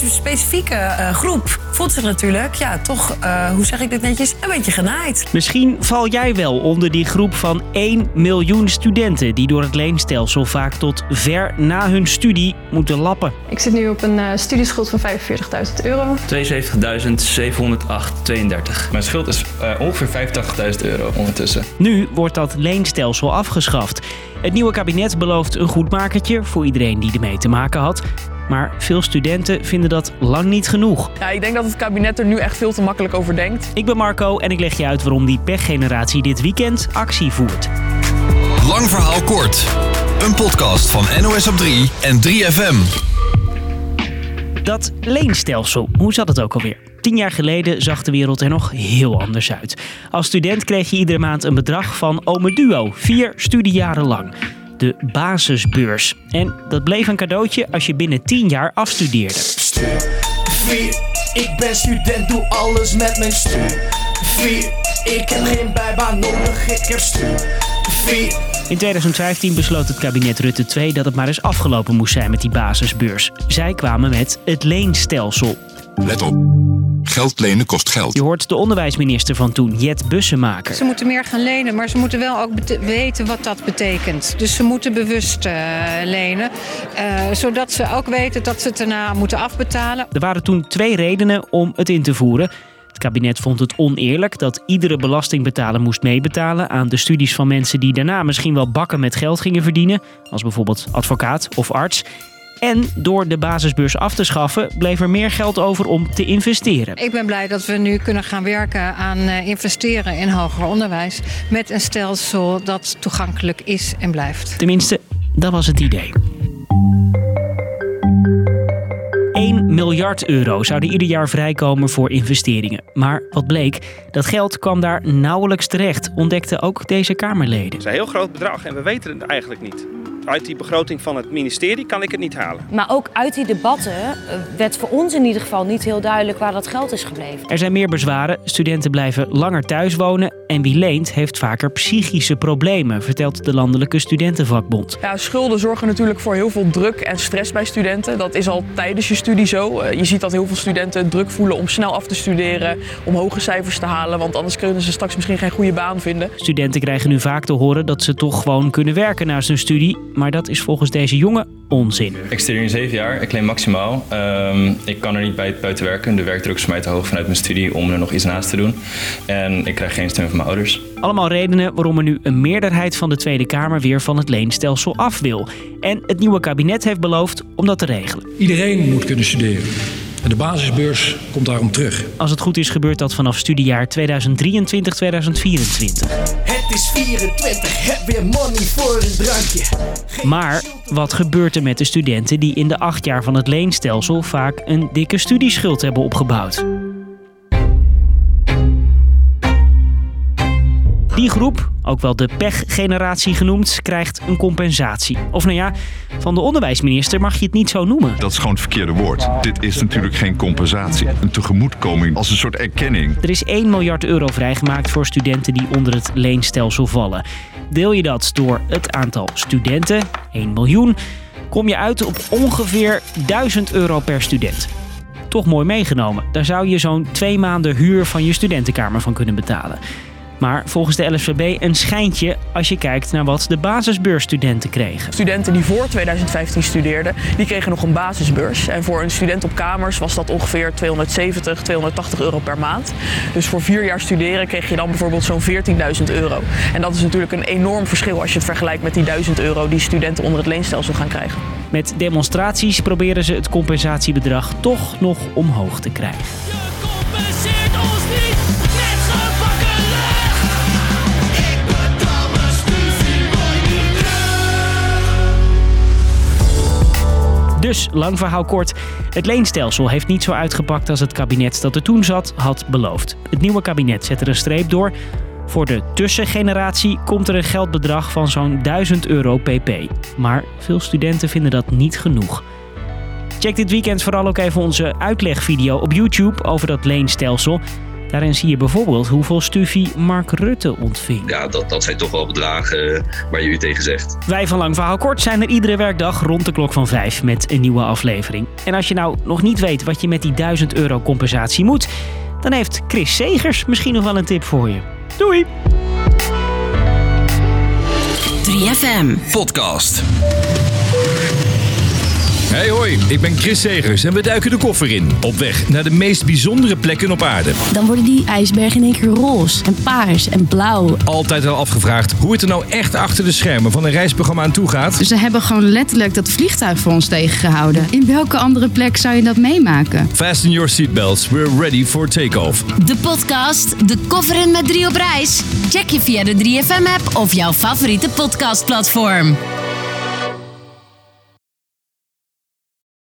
deze specifieke uh, groep voelt zich natuurlijk, ja, toch, uh, hoe zeg ik dit netjes, een beetje genaaid. Misschien val jij wel onder die groep van 1 miljoen studenten die door het leenstelsel vaak tot ver na hun studie moeten lappen. Ik zit nu op een uh, studieschuld van 45.000 euro. 72.708,32. Mijn schuld is ongeveer 85.000 euro ondertussen. Nu wordt dat leenstelsel afgeschaft. Het nieuwe kabinet belooft een goedmakertje voor iedereen die ermee te maken had. Maar veel studenten vinden dat lang niet genoeg. Ja, ik denk dat het kabinet er nu echt veel te makkelijk over denkt. Ik ben Marco en ik leg je uit waarom die pechgeneratie dit weekend actie voert. Lang verhaal kort. Een podcast van NOS op 3 en 3FM. Dat leenstelsel, hoe zat het ook alweer? Tien jaar geleden zag de wereld er nog heel anders uit. Als student kreeg je iedere maand een bedrag van Ome Duo, vier studiejaren lang. De basisbeurs. En dat bleef een cadeautje als je binnen 10 jaar afstudeerde. Studie, ik ben student, doe alles met mijn studie. Ik heb geen bijbaan nodig, ik heb studie. In 2015 besloot het kabinet Rutte 2 dat het maar eens afgelopen moest zijn met die basisbeurs. Zij kwamen met het leenstelsel. Let op. Geld lenen kost geld. Je hoort de onderwijsminister van toen, Jet Bussemaker. Ze moeten meer gaan lenen, maar ze moeten wel ook weten wat dat betekent. Dus ze moeten bewust uh, lenen, uh, zodat ze ook weten dat ze het daarna moeten afbetalen. Er waren toen twee redenen om het in te voeren. Het kabinet vond het oneerlijk dat iedere belastingbetaler moest meebetalen aan de studies van mensen die daarna misschien wel bakken met geld gingen verdienen, als bijvoorbeeld advocaat of arts. En door de basisbeurs af te schaffen, bleef er meer geld over om te investeren. Ik ben blij dat we nu kunnen gaan werken aan eh, investeren in hoger onderwijs. Met een stelsel dat toegankelijk is en blijft. Tenminste, dat was het idee. 1 miljard euro zouden ieder jaar vrijkomen voor investeringen. Maar wat bleek, dat geld kwam daar nauwelijks terecht, ontdekten ook deze Kamerleden. Het is een heel groot bedrag en we weten het eigenlijk niet uit die begroting van het ministerie kan ik het niet halen. Maar ook uit die debatten eh, werd voor ons in ieder geval niet heel duidelijk waar dat geld is gebleven. Er zijn meer bezwaren. Studenten blijven langer thuis wonen. En wie leent heeft vaker psychische problemen, vertelt de Landelijke Studentenvakbond. Ja, schulden zorgen natuurlijk voor heel veel druk en stress bij studenten. Dat is al tijdens je studie zo. Eh, je ziet dat heel veel studenten druk voelen om snel af te studeren, om hoge cijfers te halen, want anders kunnen ze straks misschien geen goede baan vinden. Studenten krijgen nu vaak te horen dat ze toch gewoon kunnen werken naast hun studie, maar dat is volgens deze jongen onzin. Ik studeer in zeven jaar, ik leen maximaal. Ehm, ik kan er niet bij buiten werken. De werkdruk is voor mij te hoog vanuit mijn studie om er nog iets naast te doen. En ik krijg geen steun van mijn ouders. Allemaal redenen waarom er nu een meerderheid van de Tweede Kamer weer van het leenstelsel af wil. En het nieuwe kabinet heeft beloofd om dat te regelen. Iedereen moet kunnen studeren. En de basisbeurs komt daarom terug. Als het goed is, gebeurt dat vanaf studiejaar 2023-2024. Het is 24, heb weer money voor een drankje. Maar wat gebeurt er met de studenten die in de acht jaar van het leenstelsel vaak een dikke studieschuld hebben opgebouwd? Die groep, ook wel de pechgeneratie genoemd, krijgt een compensatie. Of nou ja, van de onderwijsminister mag je het niet zo noemen. Dat is gewoon het verkeerde woord. Dit is natuurlijk geen compensatie. Een tegemoetkoming als een soort erkenning. Er is 1 miljard euro vrijgemaakt voor studenten die onder het leenstelsel vallen. Deel je dat door het aantal studenten, 1 miljoen, kom je uit op ongeveer 1000 euro per student toch mooi meegenomen. Daar zou je zo'n twee maanden huur van je studentenkamer van kunnen betalen. Maar volgens de LSVB een schijntje als je kijkt naar wat de basisbeursstudenten kregen. Studenten die voor 2015 studeerden, die kregen nog een basisbeurs. En voor een student op kamers was dat ongeveer 270, 280 euro per maand. Dus voor vier jaar studeren kreeg je dan bijvoorbeeld zo'n 14.000 euro. En dat is natuurlijk een enorm verschil als je het vergelijkt met die 1000 euro die studenten onder het leenstelsel gaan krijgen. Met demonstraties proberen ze het compensatiebedrag toch nog omhoog te krijgen. Dus, lang verhaal kort, het leenstelsel heeft niet zo uitgepakt als het kabinet dat er toen zat had beloofd. Het nieuwe kabinet zet er een streep door. Voor de tussengeneratie komt er een geldbedrag van zo'n 1000 euro pp. Maar veel studenten vinden dat niet genoeg. Check dit weekend vooral ook even onze uitlegvideo op YouTube over dat leenstelsel. Daarin zie je bijvoorbeeld hoeveel stufie Mark Rutte ontving. Ja, dat, dat zijn toch wel bedragen waar je u tegen zegt. Wij van Lang Verhaal Kort zijn er iedere werkdag rond de klok van 5 met een nieuwe aflevering. En als je nou nog niet weet wat je met die 1000 euro compensatie moet, dan heeft Chris Segers misschien nog wel een tip voor je. Doei! 3FM Podcast. Hey hoi, ik ben Chris Segers en we duiken de koffer in. Op weg naar de meest bijzondere plekken op aarde. Dan worden die ijsbergen in één keer roze en paars en blauw. Altijd al afgevraagd hoe het er nou echt achter de schermen van een reisprogramma aan toe gaat. Ze hebben gewoon letterlijk dat vliegtuig voor ons tegengehouden. In welke andere plek zou je dat meemaken? Fasten your seatbelts, we're ready for takeoff. De podcast De Koffer in met 3 op reis. Check je via de 3FM app of jouw favoriete podcastplatform.